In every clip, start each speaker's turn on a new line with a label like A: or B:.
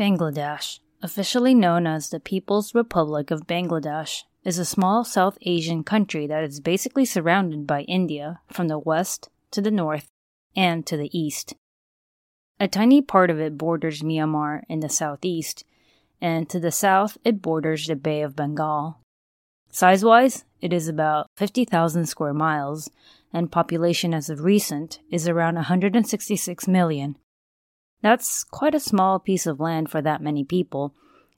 A: Bangladesh, officially known as the People's Republic of Bangladesh, is a small South Asian country that is basically surrounded by India from the west to the north and to the east. A tiny part of it borders Myanmar in the southeast, and to the south it borders the Bay of Bengal. Size wise, it is about 50,000 square miles, and population as of recent is around 166 million, that's quite a small piece of land for that many people,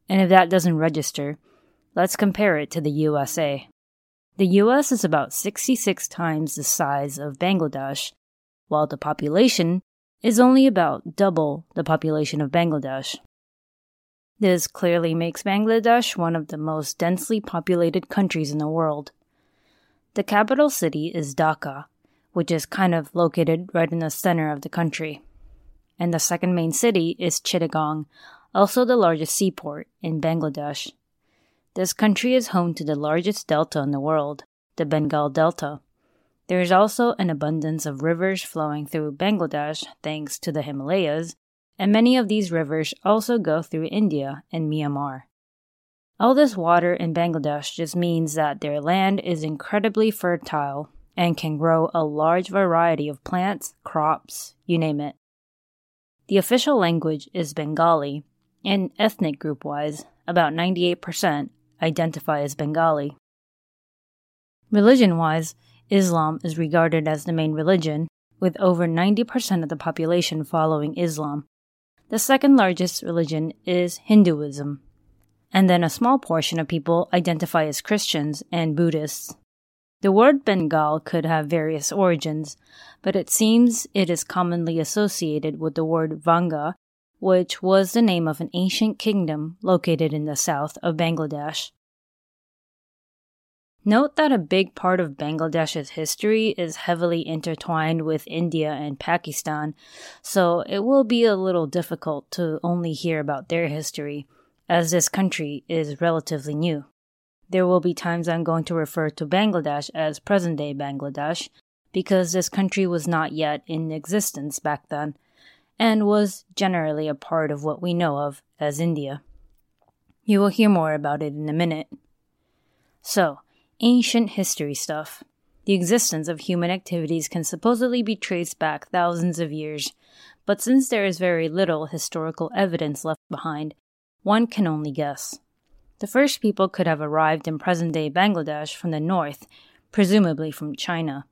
A: and if that doesn't register, let's compare it to the USA. The US is about 66 times the size of Bangladesh, while the population is only about double the population of Bangladesh. This clearly makes Bangladesh one of the most densely populated countries in the world. The capital city is Dhaka, which is kind of located right in the center of the country and the second main city is Chittagong, also the largest seaport in Bangladesh. This country is home to the largest delta in the world, the Bengal Delta. There is also an abundance of rivers flowing through Bangladesh thanks to the Himalayas, and many of these rivers also go through India and Myanmar. All this water in Bangladesh just means that their land is incredibly fertile and can grow a large variety of plants, crops, you name it. The official language is Bengali, and ethnic group wise, about 98% identify as Bengali. Religion wise, Islam is regarded as the main religion, with over 90% of the population following Islam. The second largest religion is Hinduism, and then a small portion of people identify as Christians and Buddhists. The word Bengal could have various origins, but it seems it is commonly associated with the word Vanga, which was the name of an ancient kingdom located in the south of Bangladesh. Note that a big part of Bangladesh's history is heavily intertwined with India and Pakistan, so it will be a little difficult to only hear about their history, as this country is relatively new. There will be times I'm going to refer to Bangladesh as present day Bangladesh because this country was not yet in existence back then and was generally a part of what we know of as India. You will hear more about it in a minute. So, ancient history stuff. The existence of human activities can supposedly be traced back thousands of years, but since there is very little historical evidence left behind, one can only guess. The first people could have arrived in present day Bangladesh from the north, presumably from China.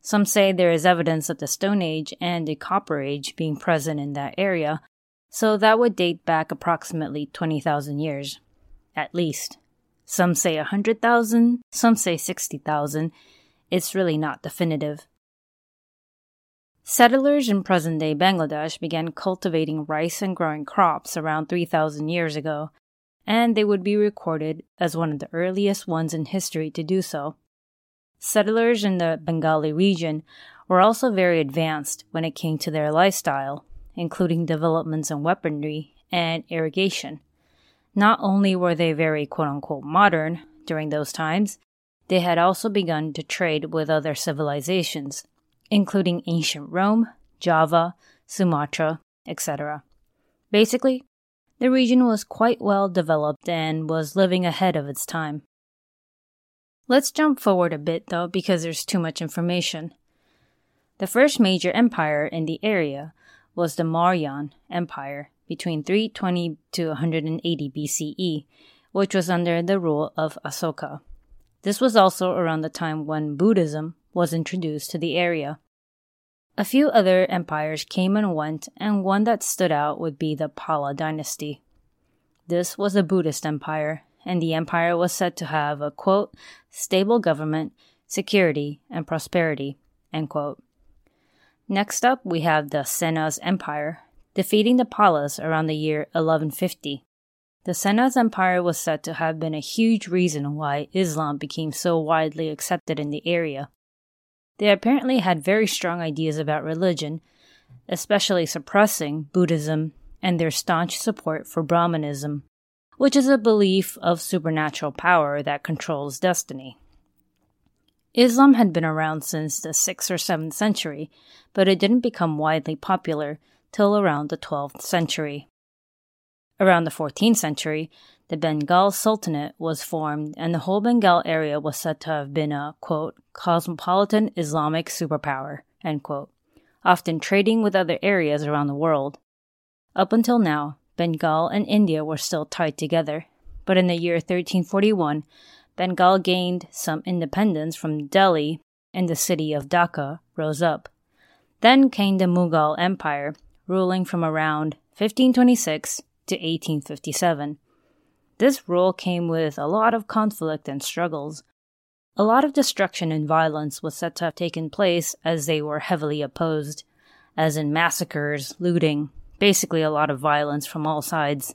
A: Some say there is evidence of the Stone Age and the Copper Age being present in that area, so that would date back approximately 20,000 years. At least. Some say 100,000, some say 60,000. It's really not definitive. Settlers in present day Bangladesh began cultivating rice and growing crops around 3,000 years ago, and they would be recorded as one of the earliest ones in history to do so. Settlers in the Bengali region were also very advanced when it came to their lifestyle, including developments in weaponry and irrigation. Not only were they very quote unquote modern during those times, they had also begun to trade with other civilizations, including ancient Rome, Java, Sumatra, etc. Basically, the region was quite well developed and was living ahead of its time. Let's jump forward a bit though, because there's too much information. The first major empire in the area was the Mauryan Empire between 320 to 180 BCE, which was under the rule of Asoka. This was also around the time when Buddhism was introduced to the area. A few other empires came and went, and one that stood out would be the Pala dynasty. This was a Buddhist empire, and the empire was said to have a quote, stable government, security, and prosperity. End quote. Next up, we have the Senas Empire, defeating the Palas around the year 1150. The Senas Empire was said to have been a huge reason why Islam became so widely accepted in the area. They apparently had very strong ideas about religion, especially suppressing Buddhism and their staunch support for Brahmanism, which is a belief of supernatural power that controls destiny. Islam had been around since the 6th or 7th century, but it didn't become widely popular till around the 12th century. Around the 14th century, the Bengal Sultanate was formed, and the whole Bengal area was said to have been a, quote, cosmopolitan Islamic superpower, end quote, often trading with other areas around the world. Up until now, Bengal and India were still tied together, but in the year 1341, Bengal gained some independence from Delhi and the city of Dhaka rose up. Then came the Mughal Empire, ruling from around 1526 to 1857. This rule came with a lot of conflict and struggles. A lot of destruction and violence was said to have taken place as they were heavily opposed, as in massacres, looting, basically a lot of violence from all sides.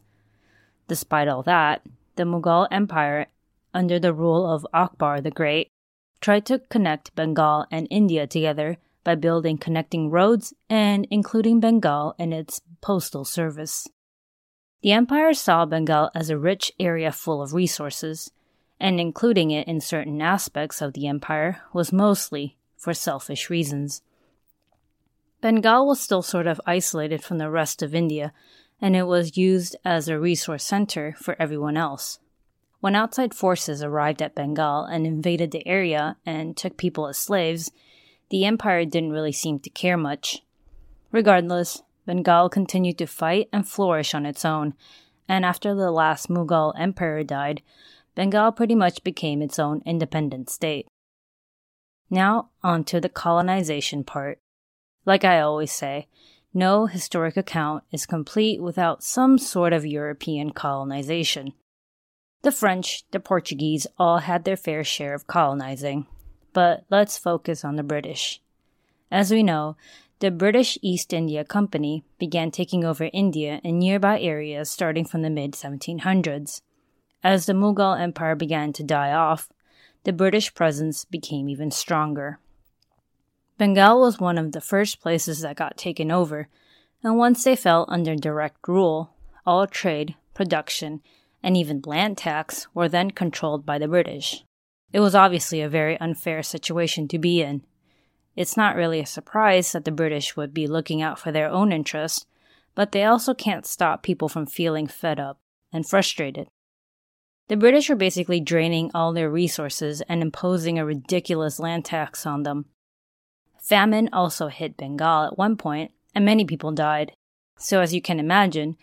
A: Despite all that, the Mughal Empire, under the rule of Akbar the Great, tried to connect Bengal and India together by building connecting roads and including Bengal in its postal service. The empire saw Bengal as a rich area full of resources, and including it in certain aspects of the empire was mostly for selfish reasons. Bengal was still sort of isolated from the rest of India, and it was used as a resource center for everyone else. When outside forces arrived at Bengal and invaded the area and took people as slaves, the empire didn't really seem to care much. Regardless, Bengal continued to fight and flourish on its own, and after the last Mughal emperor died, Bengal pretty much became its own independent state. Now, on to the colonization part. Like I always say, no historic account is complete without some sort of European colonization. The French, the Portuguese all had their fair share of colonizing, but let's focus on the British. As we know, the British East India Company began taking over India and nearby areas starting from the mid 1700s. As the Mughal Empire began to die off, the British presence became even stronger. Bengal was one of the first places that got taken over, and once they fell under direct rule, all trade, production, and even land tax were then controlled by the British. It was obviously a very unfair situation to be in, it's not really a surprise that the British would be looking out for their own interests, but they also can't stop people from feeling fed up and frustrated. The British were basically draining all their resources and imposing a ridiculous land tax on them. Famine also hit Bengal at one point, and many people died. So, as you can imagine,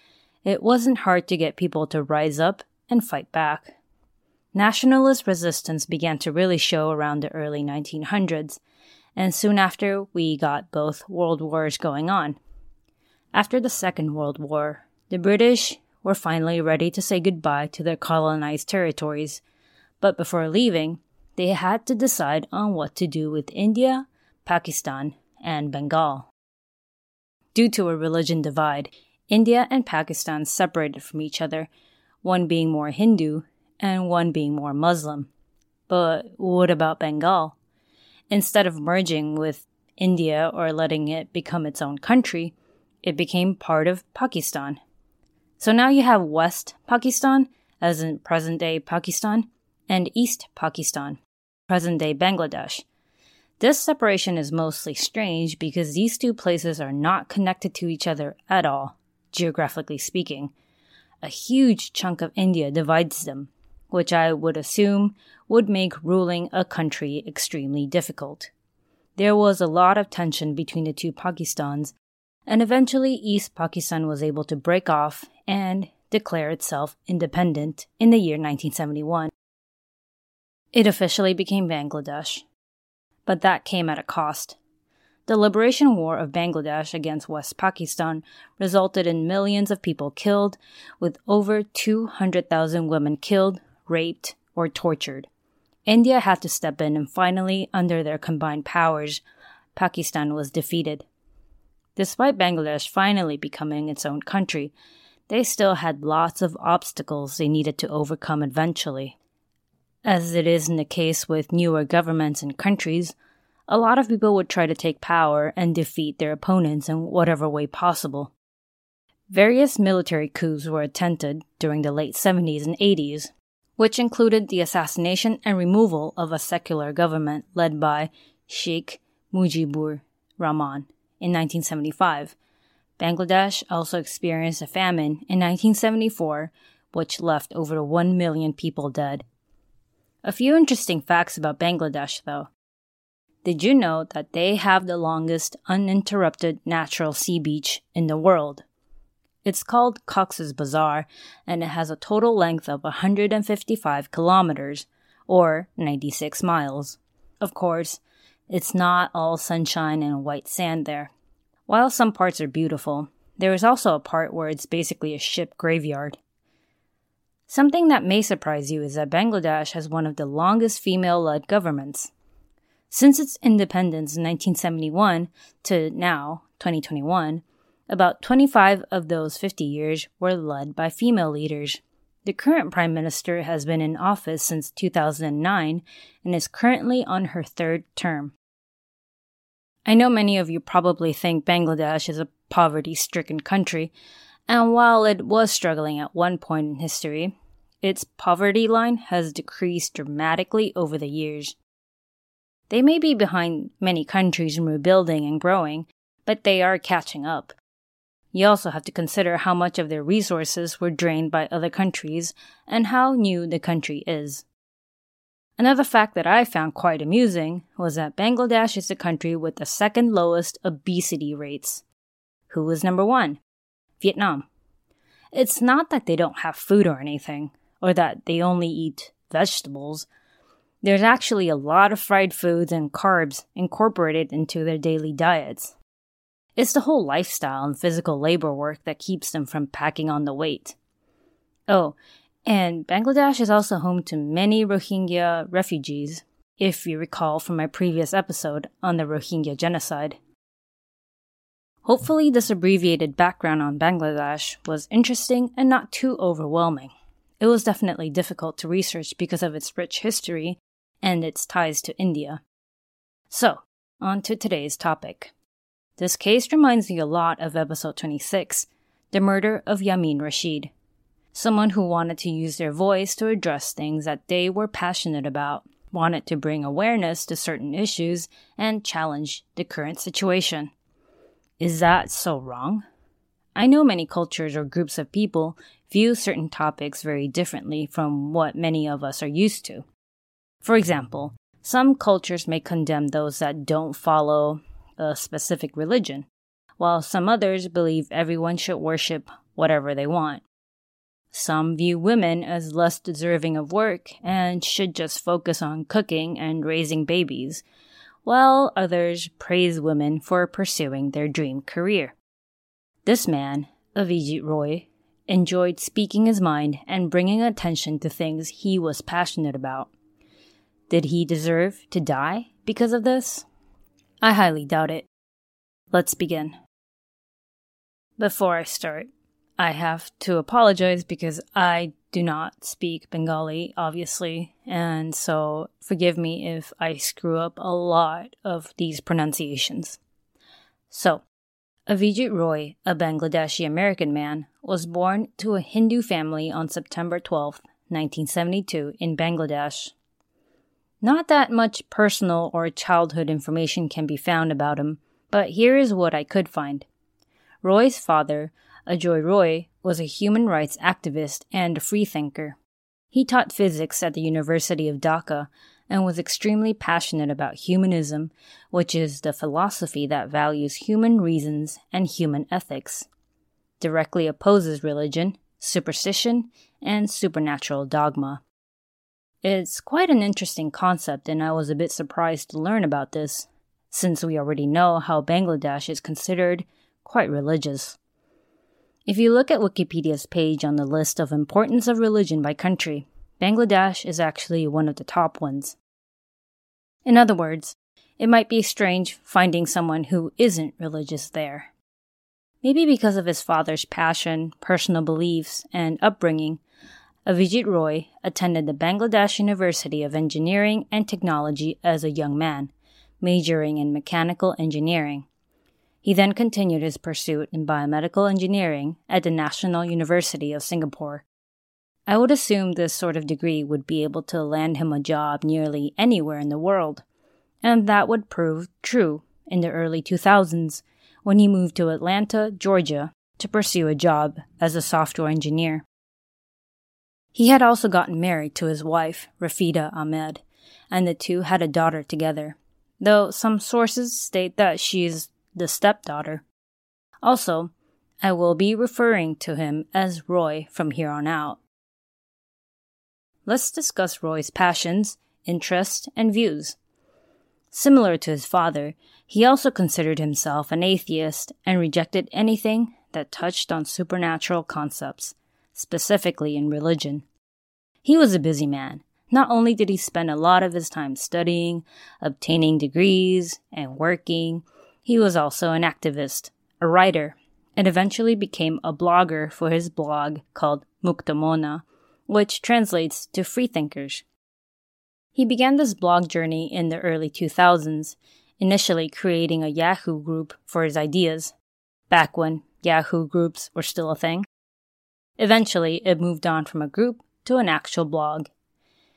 A: it wasn't hard to get people to rise up and fight back. Nationalist resistance began to really show around the early 1900s, and soon after, we got both world wars going on. After the Second World War, the British were finally ready to say goodbye to their colonized territories, but before leaving, they had to decide on what to do with India, Pakistan, and Bengal. Due to a religion divide, India and Pakistan separated from each other, one being more Hindu and one being more Muslim. But what about Bengal? Instead of merging with India or letting it become its own country, it became part of Pakistan. So now you have West Pakistan, as in present day Pakistan, and East Pakistan, present day Bangladesh. This separation is mostly strange because these two places are not connected to each other at all, geographically speaking. A huge chunk of India divides them, which I would assume would make ruling a country extremely difficult. There was a lot of tension between the two Pakistans, and eventually East Pakistan was able to break off and declare itself independent in the year 1971. It officially became Bangladesh. But that came at a cost. The liberation war of Bangladesh against West Pakistan resulted in millions of people killed, with over 200,000 women killed, raped, or tortured. India had to step in, and finally, under their combined powers, Pakistan was defeated. Despite Bangladesh finally becoming its own country, they still had lots of obstacles they needed to overcome eventually. As it is in the case with newer governments and countries, a lot of people would try to take power and defeat their opponents in whatever way possible. Various military coups were attempted during the late 70s and 80s, which included the assassination and removal of a secular government led by Sheikh Mujibur Rahman in 1975. Bangladesh also experienced a famine in 1974, which left over 1 million people dead. A few interesting facts about Bangladesh, though. Did you know that they have the longest uninterrupted natural sea beach in the world? It's called Cox's Bazar and it has a total length of 155 kilometers, or 96 miles. Of course, it's not all sunshine and white sand there. While some parts are beautiful, there is also a part where it's basically a ship graveyard. Something that may surprise you is that Bangladesh has one of the longest female led governments. Since its independence in 1971 to now, 2021, about 25 of those 50 years were led by female leaders. The current Prime Minister has been in office since 2009 and is currently on her third term. I know many of you probably think Bangladesh is a poverty stricken country, and while it was struggling at one point in history, its poverty line has decreased dramatically over the years. They may be behind many countries in rebuilding and growing, but they are catching up. You also have to consider how much of their resources were drained by other countries and how new the country is. Another fact that I found quite amusing was that Bangladesh is the country with the second lowest obesity rates. Who was number one? Vietnam. It's not that they don't have food or anything, or that they only eat vegetables, there's actually a lot of fried foods and carbs incorporated into their daily diets. It's the whole lifestyle and physical labor work that keeps them from packing on the weight. Oh, and Bangladesh is also home to many Rohingya refugees, if you recall from my previous episode on the Rohingya genocide. Hopefully, this abbreviated background on Bangladesh was interesting and not too overwhelming. It was definitely difficult to research because of its rich history and its ties to India. So, on to today's topic. This case reminds me a lot of episode 26, the murder of Yameen Rasheed, someone who wanted to use their voice to address things that they were passionate about, wanted to bring awareness to certain issues, and challenge the current situation. Is that so wrong? I know many cultures or groups of people view certain topics very differently from what many of us are used to. For example, some cultures may condemn those that don't follow a specific religion, while some others believe everyone should worship whatever they want. Some view women as less deserving of work and should just focus on cooking and raising babies, while others praise women for pursuing their dream career. This man, Avijit Roy, enjoyed speaking his mind and bringing attention to things he was passionate about. Did he deserve to die because of this? I highly doubt it. Let's begin. Before I start, I have to apologize because I do not speak Bengali, obviously, and so forgive me if I screw up a lot of these pronunciations. So, Avijit Roy, a Bangladeshi American man, was born to a Hindu family on September 12, 1972, in Bangladesh. Not that much personal or childhood information can be found about him, but here is what I could find. Roy's father, Ajoy Roy, was a human rights activist and a freethinker. He taught physics at the University of Dhaka and was extremely passionate about humanism, which is the philosophy that values human reasons and human ethics. Directly opposes religion, superstition, and supernatural dogma. It's quite an interesting concept, and I was a bit surprised to learn about this. since we already know how Bangladesh is considered quite religious. If you look at Wikipedia's page on the list of importance of religion by country, Bangladesh is actually one of the top ones. In other words, it might be strange finding someone who isn't religious there. Maybe because of his father's passion, personal beliefs, and upbringing, Avijit Roy attended the Bangladesh University of Engineering and Technology as a young man, majoring in mechanical engineering. He then continued his pursuit in biomedical engineering at the National University of Singapore. I would assume this sort of degree would be able to land him a job nearly anywhere in the world, and that would prove true in the early 2000s when he moved to Atlanta, Georgia, to pursue a job as a software engineer. He had also gotten married to his wife, Rafida Ahmed, and the two had a daughter together, though some sources state that she is the stepdaughter. Also, I will be referring to him as Roy from here on out. Let's discuss Roy's passions, interests, and views. Similar to his father, he also considered himself an atheist and rejected anything that touched on supernatural concepts, specifically in religion. He was a busy man. Not only did he spend a lot of his time studying, obtaining degrees, and working, he was also an activist, a writer, and eventually became a blogger for his blog called Mukto-Mona, which translates to freethinkers. He began this blog journey in the early 2000s, initially creating a Yahoo group for his ideas, back when Yahoo groups were still a thing. Eventually, it moved on from a group to an actual blog.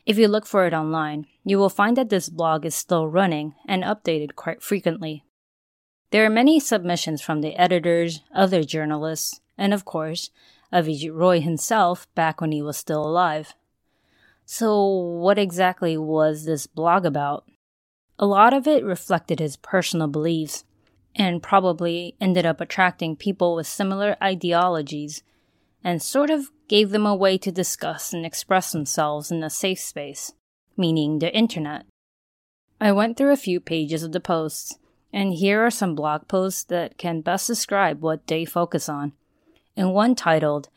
A: If you look for it online, you will find that this blog is still running and updated quite frequently. There are many submissions from the editors, other journalists, and of course, Avijit Roy himself back when he was still alive. So, what exactly was this blog about? A lot of it reflected his personal beliefs and probably ended up attracting people with similar ideologies and sort of gave them a way to discuss and express themselves in a safe space, meaning the internet. I went through a few pages of the posts, and here are some blog posts that can best describe what they focus on. In one titled,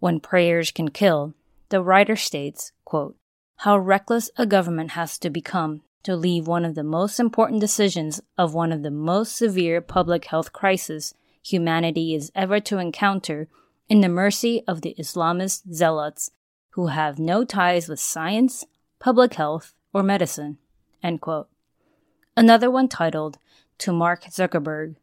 A: When Prayers Can Kill, the writer states, quote, how reckless a government has to become to leave one of the most important decisions of one of the most severe public health crises humanity is ever to encounter in the mercy of the Islamist zealots who have no ties with science, public health, or medicine. Another one titled, To Mark Zuckerberg,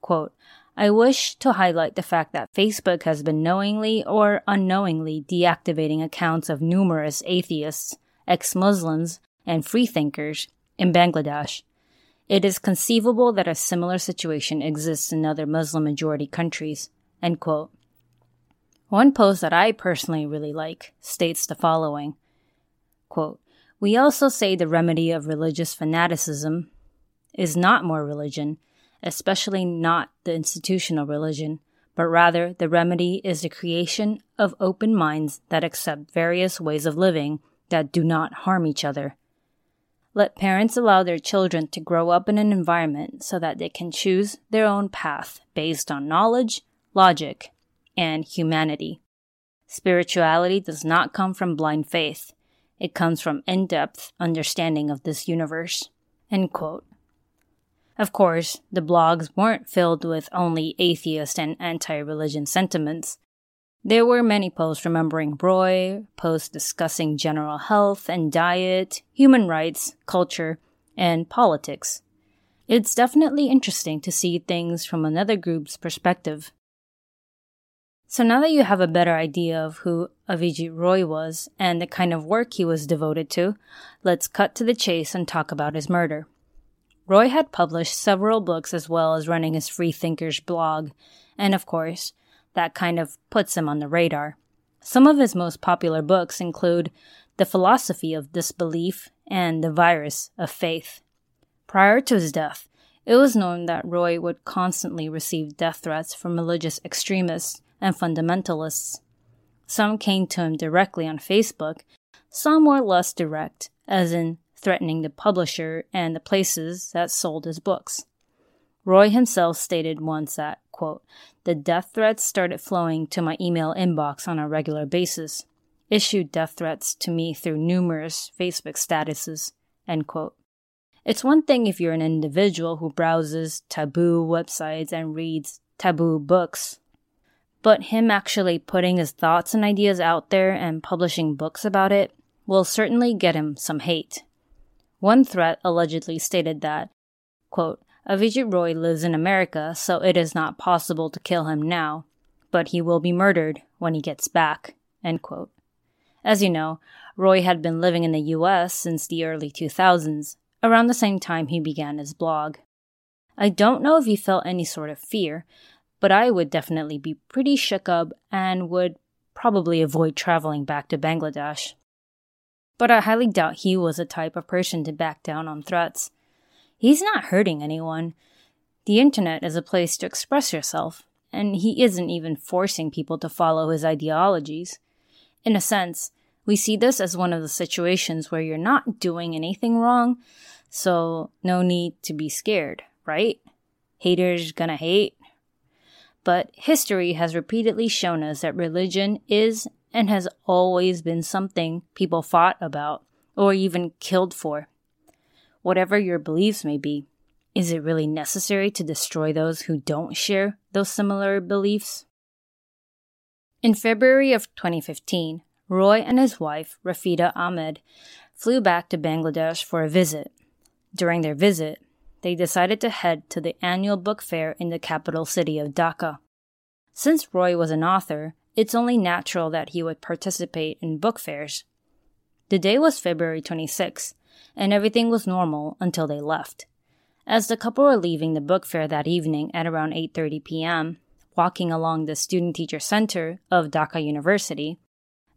A: quote, I wish to highlight the fact that Facebook has been knowingly or unknowingly deactivating accounts of numerous atheists, ex Muslims, and freethinkers in Bangladesh. It is conceivable that a similar situation exists in other Muslim majority countries. One post that I personally really like states the following quote, We also say the remedy of religious fanaticism is not more religion, especially not the institutional religion, but rather the remedy is the creation of open minds that accept various ways of living that do not harm each other. Let parents allow their children to grow up in an environment so that they can choose their own path based on knowledge, logic, and humanity. Spirituality does not come from blind faith. It comes from in-depth understanding of this universe. Of course, the blogs weren't filled with only atheist and anti-religion sentiments. There were many posts remembering Roy, posts discussing general health and diet, human rights, culture, and politics. It's definitely interesting to see things from another group's perspective. So now that you have a better idea of who Avijit Roy was and the kind of work he was devoted to, let's cut to the chase and talk about his murder. Roy had published several books as well as running his Freethinkers blog, and of course, that kind of puts him on the radar. Some of his most popular books include The Philosophy of Disbelief and The Virus of Faith. Prior to his death, it was known that Roy would constantly receive death threats from religious extremists and fundamentalists. Some came to him directly on Facebook, some were less direct, as in threatening the publisher and the places that sold his books. Roy himself stated once that, quote, the death threats started flowing to my email inbox on a regular basis, issued death threats to me through numerous Facebook statuses, end quote. It's one thing if you're an individual who browses taboo websites and reads taboo books, but him actually putting his thoughts and ideas out there and publishing books about it will certainly get him some hate. One threat allegedly stated that, quote, Avijit Roy lives in America, so it is not possible to kill him now, but he will be murdered when he gets back. As you know, Roy had been living in the US since the early 2000s, around the same time he began his blog. I don't know if he felt any sort of fear, but I would definitely be pretty shook up and would probably avoid traveling back to Bangladesh. But I highly doubt he was the type of person to back down on threats. He's not hurting anyone. The internet is a place to express yourself, and he isn't even forcing people to follow his ideologies. In a sense, we see this as one of the situations where you're not doing anything wrong, so no need to be scared, right? Haters gonna hate. But history has repeatedly shown us that religion is and has always been something people fought about or even killed for whatever your beliefs may be, is it really necessary to destroy those who don't share those similar beliefs? In February of 2015, Roy and his wife, Rafida Ahmed, flew back to Bangladesh for a visit. During their visit, they decided to head to the annual book fair in the capital city of Dhaka. Since Roy was an author, it's only natural that he would participate in book fairs. The day was February 26, and everything was normal until they left. As the couple were leaving the book fair that evening at around 8:30 p.m., walking along the student teacher center of Dhaka University,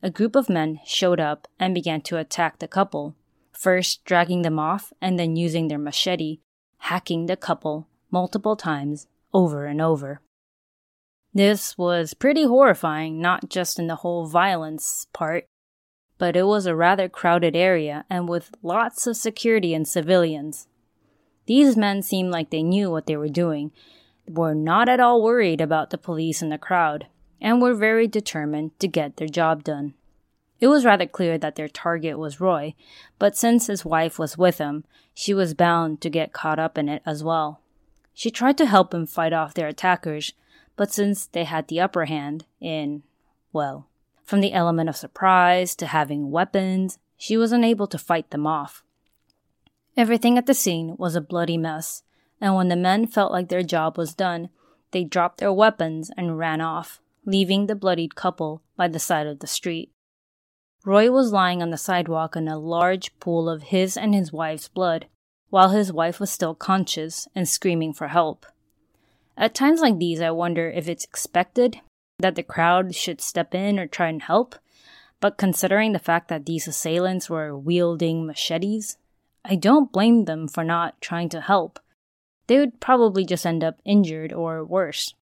A: a group of men showed up and began to attack the couple, first dragging them off and then using their machete, hacking the couple multiple times over and over. This was pretty horrifying, not just in the whole violence part, but it was a rather crowded area and with lots of security and civilians. These men seemed like they knew what they were doing, were not at all worried about the police and the crowd, and were very determined to get their job done. It was rather clear that their target was Roy, but since his wife was with him, she was bound to get caught up in it as well. She tried to help him fight off their attackers, but since they had the upper hand in, well, from the element of surprise to having weapons, she was unable to fight them off. Everything at the scene was a bloody mess, and when the men felt like their job was done, they dropped their weapons and ran off, leaving the bloodied couple by the side of the street. Roy was lying on the sidewalk in a large pool of his and his wife's blood, while his wife was still conscious and screaming for help. At times like these, I wonder if it's expected that the crowd should step in or try and help, but considering the fact that these assailants were wielding machetes, I don't blame them for not trying to help. They would probably just end up injured or worse.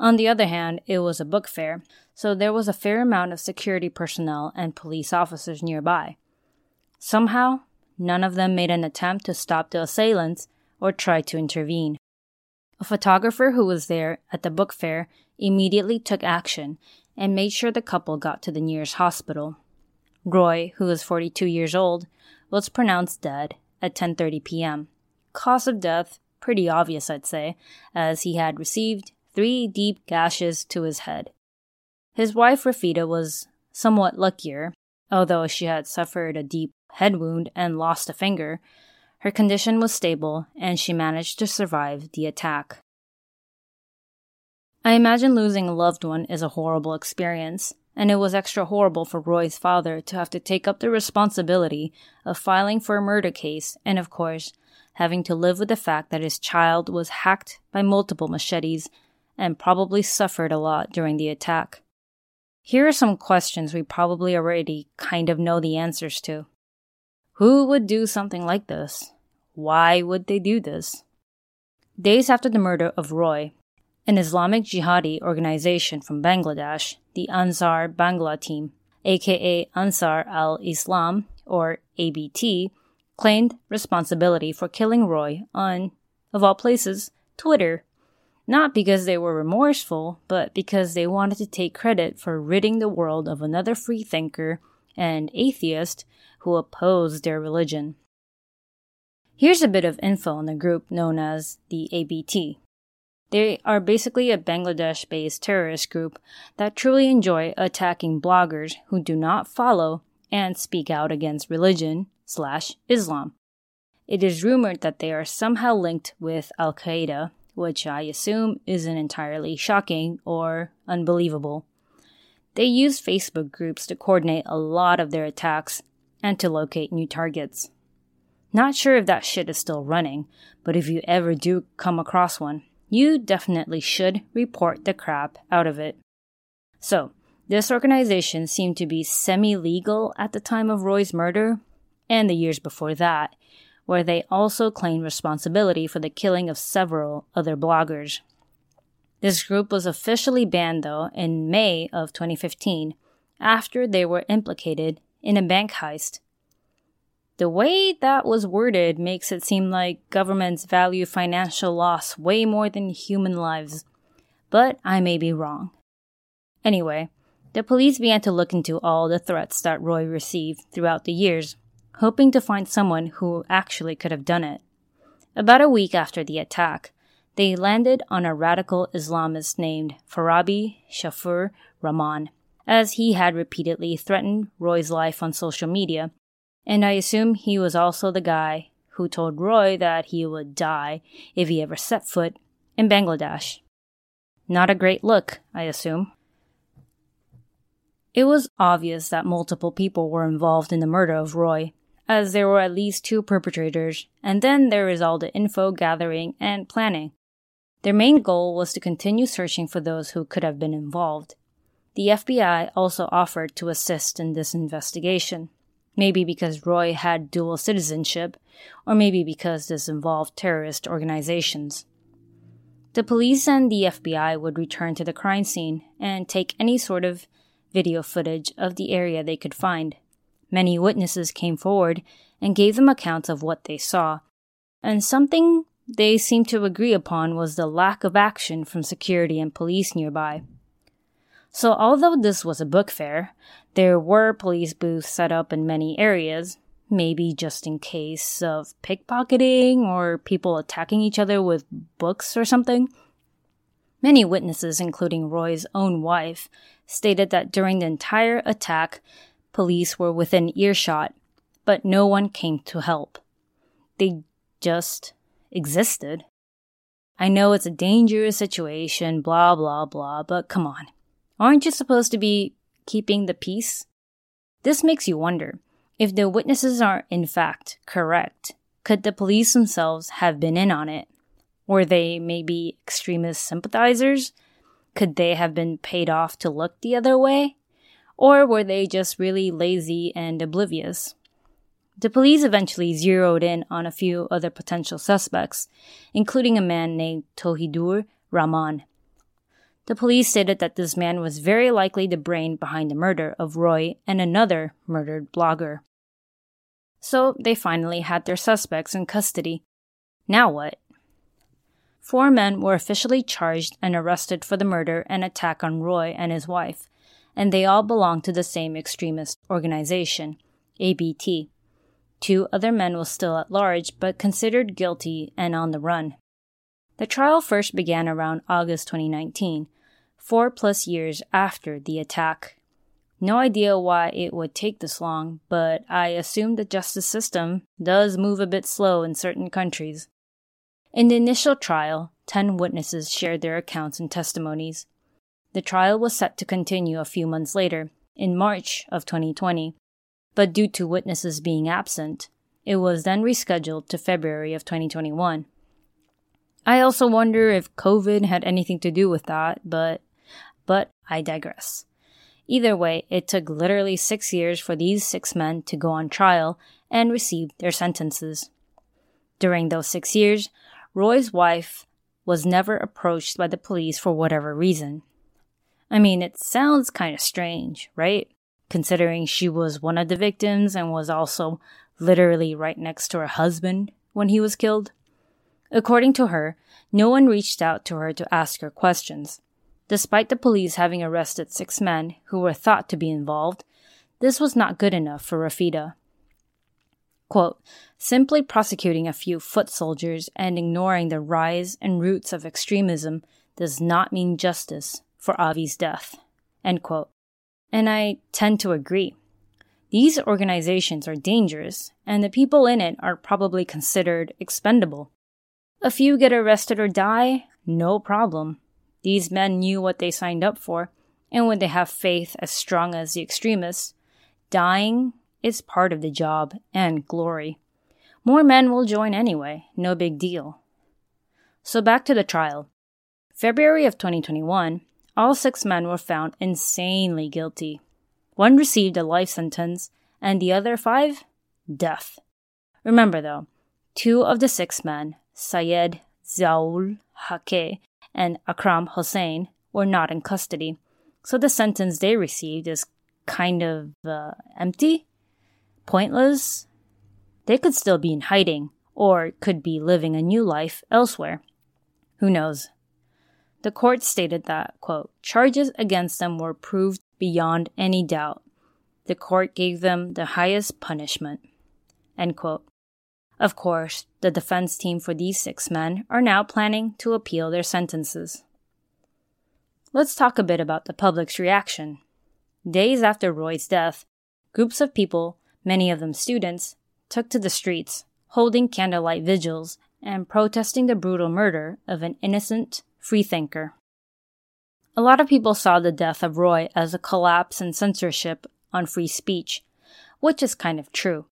A: On the other hand, it was a book fair, so there was a fair amount of security personnel and police officers nearby. Somehow, none of them made an attempt to stop the assailants or try to intervene. A photographer who was there at the book fair immediately took action and made sure the couple got to the nearest hospital. Roy, who was 42 years old, was pronounced dead at 10:30 p.m. Cause of death pretty obvious, I'd say, as he had received 3 deep gashes to his head. His wife Rafida was somewhat luckier, although she had suffered a deep head wound and lost a finger. Her condition was stable and she managed to survive the attack. I imagine losing a loved one is a horrible experience, and it was extra horrible for Roy's father to have to take up the responsibility of filing for a murder case and, of course, having to live with the fact that his child was hacked by multiple machetes and probably suffered a lot during the attack. Here are some questions we probably already kind of know the answers to. Who would do something like this? Why would they do this? Days after the murder of Roy, an Islamic jihadi organization from Bangladesh, the Ansar Bangla team, aka Ansar al Islam, or ABT, claimed responsibility for killing Roy on, of all places, Twitter. Not because they were remorseful, but because they wanted to take credit for ridding the world of another freethinker and atheist who opposed their religion. Here's a bit of info on the group known as the ABT. They are basically a Bangladesh based terrorist group that truly enjoy attacking bloggers who do not follow and speak out against religion slash Islam. It is rumored that they are somehow linked with Al Qaeda, which I assume isn't entirely shocking or unbelievable. They use Facebook groups to coordinate a lot of their attacks and to locate new targets. Not sure if that shit is still running, but if you ever do come across one, you definitely should report the crap out of it. So, this organization seemed to be semi legal at the time of Roy's murder and the years before that, where they also claimed responsibility for the killing of several other bloggers. This group was officially banned, though, in May of 2015 after they were implicated in a bank heist the way that was worded makes it seem like governments value financial loss way more than human lives. But I may be wrong. Anyway, the police began to look into all the threats that Roy received throughout the years, hoping to find someone who actually could have done it. About a week after the attack, they landed on a radical Islamist named Farabi Shafiur Rahman, as he had repeatedly threatened Roy's life on social media and I assume he was also the guy who told Roy that he would die if he ever set foot in Bangladesh. Not a great look, I assume. It was obvious that multiple people were involved in the murder of Roy, as there were at least two perpetrators, and then there is all the info gathering and planning. Their main goal was to continue searching for those who could have been involved. The FBI also offered to assist in this investigation. Maybe because Roy had dual citizenship, or maybe because this involved terrorist organizations. The police and the FBI would return to the crime scene and take any sort of video footage of the area they could find. Many witnesses came forward and gave them accounts of what they saw, and something they seemed to agree upon was the lack of action from security and police nearby. So, although this was a book fair, there were police booths set up in many areas, maybe just in case of pickpocketing or people attacking each other with books or something. Many witnesses, including Roy's own wife, stated that during the entire attack, police were within earshot, but no one came to help. They just existed. I know it's a dangerous situation, blah, blah, blah, but come on. Aren't you supposed to be keeping the peace? This makes you wonder if the witnesses are in fact correct, could the police themselves have been in on it? Were they maybe extremist sympathizers? Could they have been paid off to look the other way? Or were they just really lazy and oblivious? The police eventually zeroed in on a few other potential suspects, including a man named Tohidur Rahman, the police stated that this man was very likely the brain behind the murder of Roy and another murdered blogger. So they finally had their suspects in custody. Now what? Four men were officially charged and arrested for the murder and attack on Roy and his wife, and they all belonged to the same extremist organization, ABT. Two other men were still at large but considered guilty and on the run. The trial first began around August 2019 four plus years after the attack. No idea why it would take this long, but I assume the justice system does move a bit slow in certain countries. In the initial trial, 10 witnesses shared their accounts and testimonies. The trial was set to continue a few months later, in March of 2020, but due to witnesses being absent, it was then rescheduled to February of 2021. I also wonder if COVID had anything to do with that, but but I digress. Either way, it took literally six years for these six men to go on trial and receive their sentences. During those six years, Roy's wife was never approached by the police for whatever reason. I mean, it sounds kind of strange, right? considering she was one of the victims and was also literally right next to her husband when he was killed. According to her, no one reached out to her to ask her questions. Despite the police having arrested six men who were thought to be involved, this was not good enough for Rafida. Quote, simply prosecuting a few foot soldiers and ignoring the rise and roots of extremism does not mean justice for Avi's death. End quote. And I tend to agree. These organizations are dangerous, and the people in it are probably considered expendable. A few get arrested or die, no problem. These men knew what they signed up for, and when they have faith as strong as the extremists, dying is part of the job and glory. More men will join anyway, no big deal. So back to the trial. February of 2021, all six men were found insanely guilty. One received a life sentence, and the other five, death. Remember though, two of the six men, Sayed Ziaul Haque and Akram Hossein, were not in custody, so the sentence they received is kind of uh, empty pointless, they could still be in hiding, or could be living a new life elsewhere. Who knows? The court stated that, quote, charges against them were proved beyond any doubt. The court gave them the highest punishment. End quote. Of course, the defense team for these six men are now planning to appeal their sentences. Let's talk a bit about the public's reaction. Days after Roy's death, groups of people many of them students, took to the streets, holding candlelight vigils and protesting the brutal murder of an innocent freethinker. A lot of people saw the death of Roy as a collapse in censorship on free speech, which is kind of true.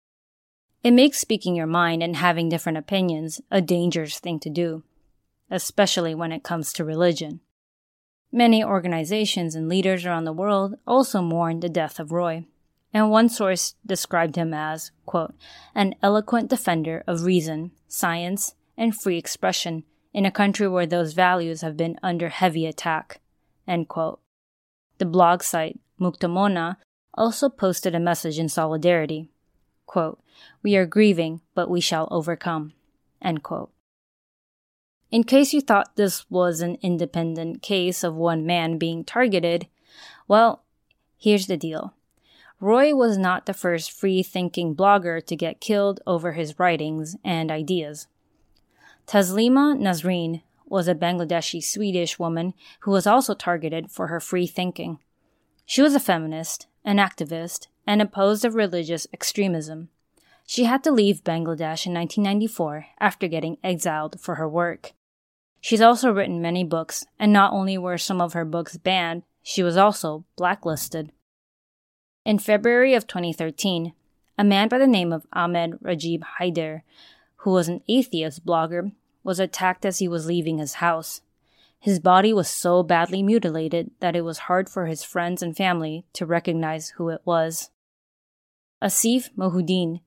A: It makes speaking your mind and having different opinions a dangerous thing to do, especially when it comes to religion. Many organizations and leaders around the world also mourned the death of Roy and one source described him as, quote, an eloquent defender of reason, science, and free expression in a country where those values have been under heavy attack. The blog site Mukto-Mona also posted a message in solidarity. Quote, we are grieving, but we shall overcome. In case you thought this was an independent case of one man being targeted, well, here's the deal. Roy was not the first free thinking blogger to get killed over his writings and ideas. Taslima Nasreen was a Bangladeshi Swedish woman who was also targeted for her free thinking. She was a feminist, an activist, and opposed of religious extremism. She had to leave Bangladesh in 1994 after getting exiled for her work. She's also written many books, and not only were some of her books banned, she was also blacklisted. In February of 2013, a man by the name of Ahmed Rajib Haider, who was an atheist blogger, was attacked as he was leaving his house. His body was so badly mutilated that it was hard for his friends and family to recognize who it was. Asif Mohiuddin,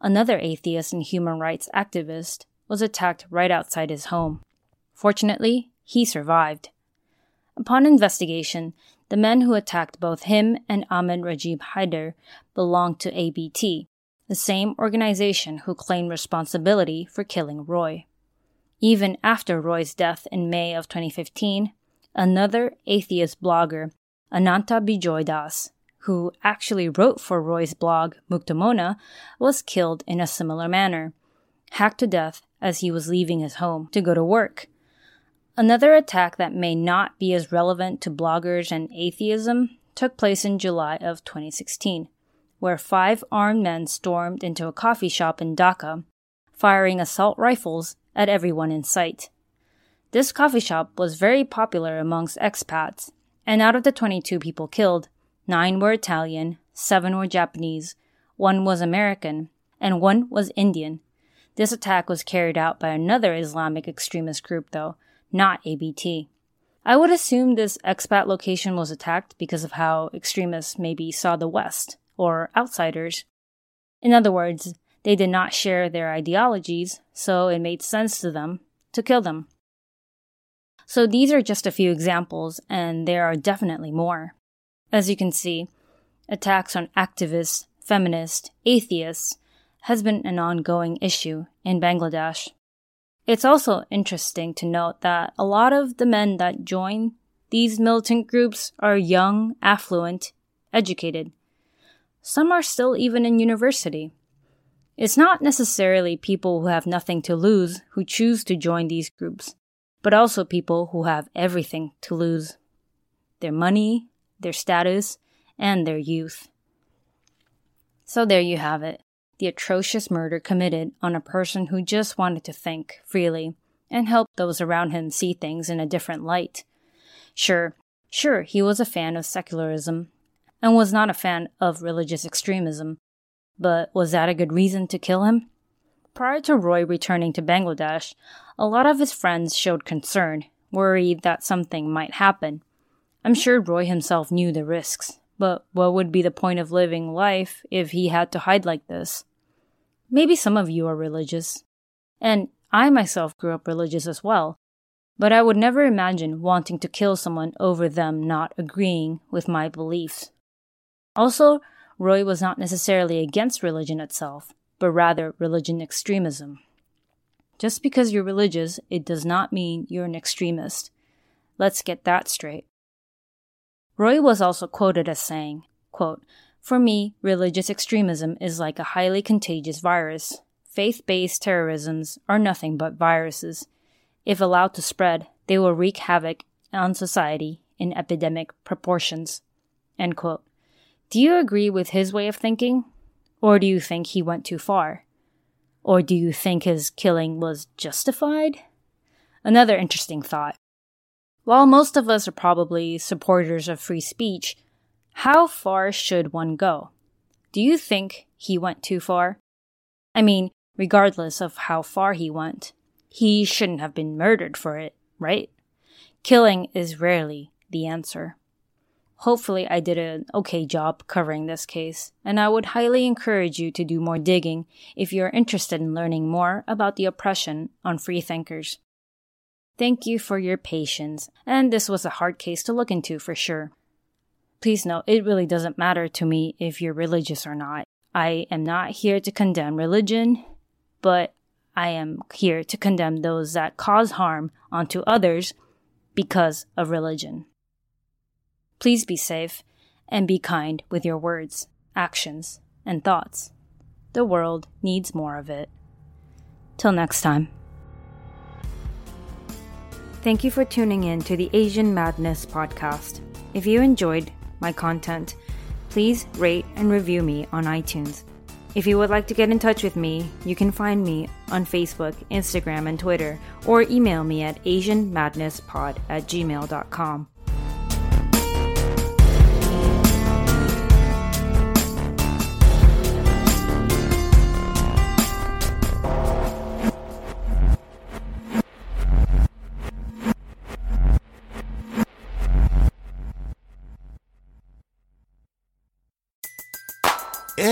A: another atheist and human rights activist, was attacked right outside his home. Fortunately, he survived. Upon investigation, the men who attacked both him and Ahmed Rajib Haider belonged to ABT, the same organization who claimed responsibility for killing Roy. Even after Roy's death in May of 2015, another atheist blogger, Ananta Bijoy Das, who actually wrote for Roy's blog Mukto-Mona, was killed in a similar manner, hacked to death as he was leaving his home to go to work Another attack that may not be as relevant to bloggers and atheism took place in July of 2016, where five armed men stormed into a coffee shop in Dhaka, firing assault rifles at everyone in sight. This coffee shop was very popular amongst expats, and out of the 22 people killed, nine were Italian, seven were Japanese, one was American, and one was Indian. This attack was carried out by another Islamic extremist group, though, not ABT. I would assume this expat location was attacked because of how extremists maybe saw the West, or outsiders. In other words, they did not share their ideologies, so it made sense to them to kill them. So these are just a few examples, and there are definitely more. As you can see, attacks on activists, feminists, atheists, has been an ongoing issue in Bangladesh. It's also interesting to note that a lot of the men that join these militant groups are young, affluent, educated. Some are still even in university. It's not necessarily people who have nothing to lose who choose to join these groups, but also people who have everything to lose their money, their status, and their youth. So there you have it the atrocious murder committed on a person who just wanted to think freely and help those around him see things in a different light. Sure, sure, he was a fan of secularism and was not a fan of religious extremism, but was that a good reason to kill him? Prior to Roy returning to Bangladesh, a lot of his friends showed concern, worried that something might happen. I'm sure Roy himself knew the risks, but what would be the point of living life if he had to hide like this? Maybe some of you are religious. And I myself grew up religious as well. But I would never imagine wanting to kill someone over them not agreeing with my beliefs. Also, Roy was not necessarily against religion itself, but rather religion extremism. Just because you're religious, it does not mean you're an extremist. Let's get that straight. Roy was also quoted as saying, quote, For me, religious extremism is like a highly contagious virus. Faith based terrorisms are nothing but viruses. If allowed to spread, they will wreak havoc on society in epidemic proportions. End quote. Do you agree with his way of thinking? Or do you think he went too far? Or do you think his killing was justified? Another interesting thought. While most of us are probably supporters of free speech, how far should one go? Do you think he went too far? I mean, regardless of how far he went, he shouldn't have been murdered for it, right? Killing is rarely the answer. Hopefully, I did an okay job covering this case, and I would highly encourage you to do more digging if you are interested in learning more about the oppression on freethinkers. Thank you for your patience, and this was a hard case to look into for sure. Please note, it really doesn't matter to me if you're religious or not. I am not here to condemn religion, but I am here to condemn those that cause harm onto others because of religion. Please be safe and be kind with your words, actions, and thoughts. The world needs more of it. Till next time. Thank you for tuning in to the Asian Madness podcast. If you enjoyed my content, please rate and review me on iTunes. If you would like to get in touch with me, you can find me on Facebook, Instagram, and Twitter, or email me at AsianMadnessPod at gmail.com.